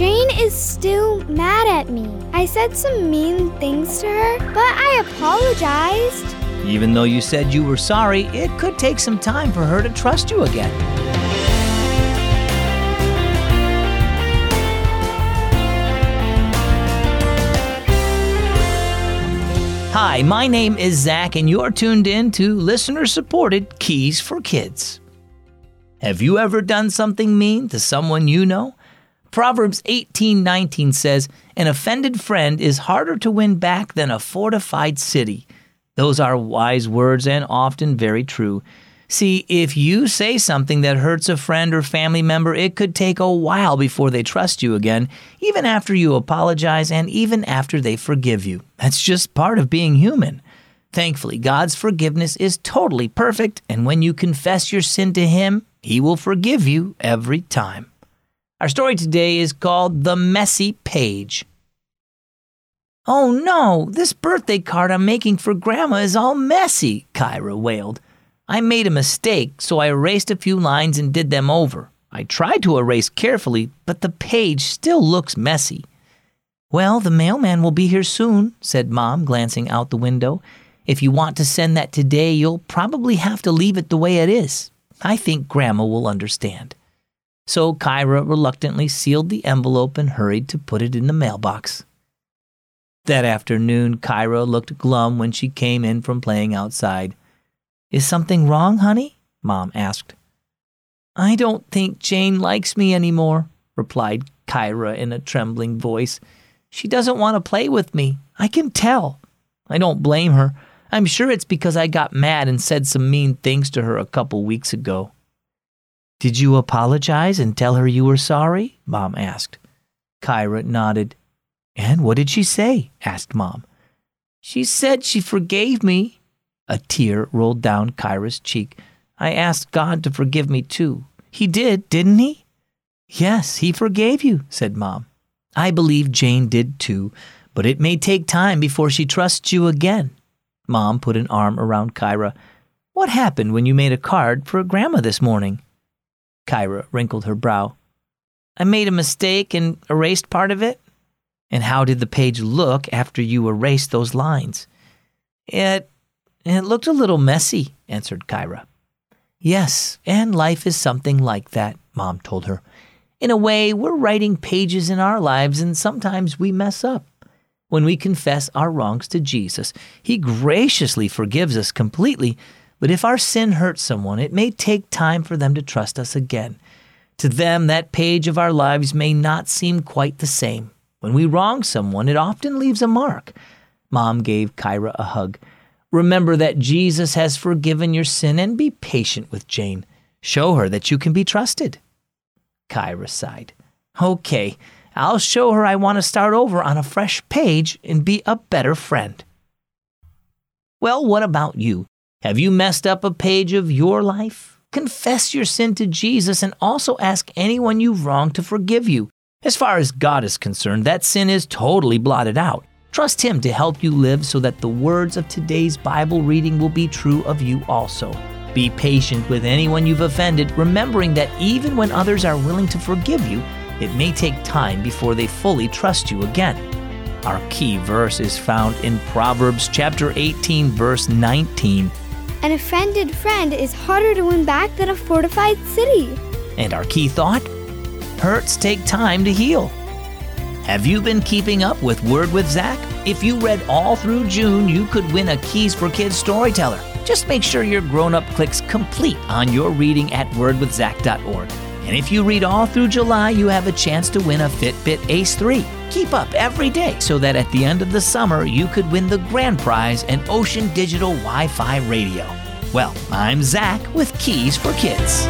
Jane is still mad at me. I said some mean things to her, but I apologized. Even though you said you were sorry, it could take some time for her to trust you again. Hi, my name is Zach, and you're tuned in to listener supported Keys for Kids. Have you ever done something mean to someone you know? Proverbs 18:19 says, "An offended friend is harder to win back than a fortified city." Those are wise words and often very true. See, if you say something that hurts a friend or family member, it could take a while before they trust you again, even after you apologize and even after they forgive you. That's just part of being human. Thankfully, God's forgiveness is totally perfect, and when you confess your sin to Him, He will forgive you every time. Our story today is called The Messy Page. Oh no, this birthday card I'm making for Grandma is all messy, Kyra wailed. I made a mistake, so I erased a few lines and did them over. I tried to erase carefully, but the page still looks messy. Well, the mailman will be here soon, said Mom, glancing out the window. If you want to send that today, you'll probably have to leave it the way it is. I think Grandma will understand. So Kyra reluctantly sealed the envelope and hurried to put it in the mailbox. That afternoon, Kyra looked glum when she came in from playing outside. Is something wrong, honey? Mom asked. I don't think Jane likes me anymore, replied Kyra in a trembling voice. She doesn't want to play with me. I can tell. I don't blame her. I'm sure it's because I got mad and said some mean things to her a couple weeks ago. Did you apologize and tell her you were sorry? Mom asked. Kyra nodded. And what did she say? asked Mom. She said she forgave me, a tear rolled down Kyra's cheek. I asked God to forgive me too. He did, didn't he? Yes, he forgave you, said Mom. I believe Jane did too, but it may take time before she trusts you again. Mom put an arm around Kyra. What happened when you made a card for Grandma this morning? Kyra wrinkled her brow. I made a mistake and erased part of it. And how did the page look after you erased those lines? It it looked a little messy, answered Kyra. Yes, and life is something like that, Mom told her. In a way, we're writing pages in our lives, and sometimes we mess up. When we confess our wrongs to Jesus, He graciously forgives us completely, but if our sin hurts someone, it may take time for them to trust us again. To them, that page of our lives may not seem quite the same. When we wrong someone, it often leaves a mark. Mom gave Kyra a hug. Remember that Jesus has forgiven your sin and be patient with Jane. Show her that you can be trusted. Kyra sighed. Okay, I'll show her I want to start over on a fresh page and be a better friend. Well, what about you? Have you messed up a page of your life? Confess your sin to Jesus and also ask anyone you've wronged to forgive you. As far as God is concerned, that sin is totally blotted out. Trust Him to help you live so that the words of today's Bible reading will be true of you also. Be patient with anyone you've offended, remembering that even when others are willing to forgive you, it may take time before they fully trust you again. Our key verse is found in Proverbs chapter 18 verse 19. An offended friend is harder to win back than a fortified city. And our key thought? Hurts take time to heal. Have you been keeping up with Word with Zach? If you read all through June, you could win a Keys for Kids storyteller. Just make sure your grown up clicks complete on your reading at wordwithzach.org. And if you read all through July, you have a chance to win a Fitbit Ace 3. Keep up every day so that at the end of the summer, you could win the grand prize an Ocean Digital Wi Fi radio. Well, I'm Zach with Keys for Kids.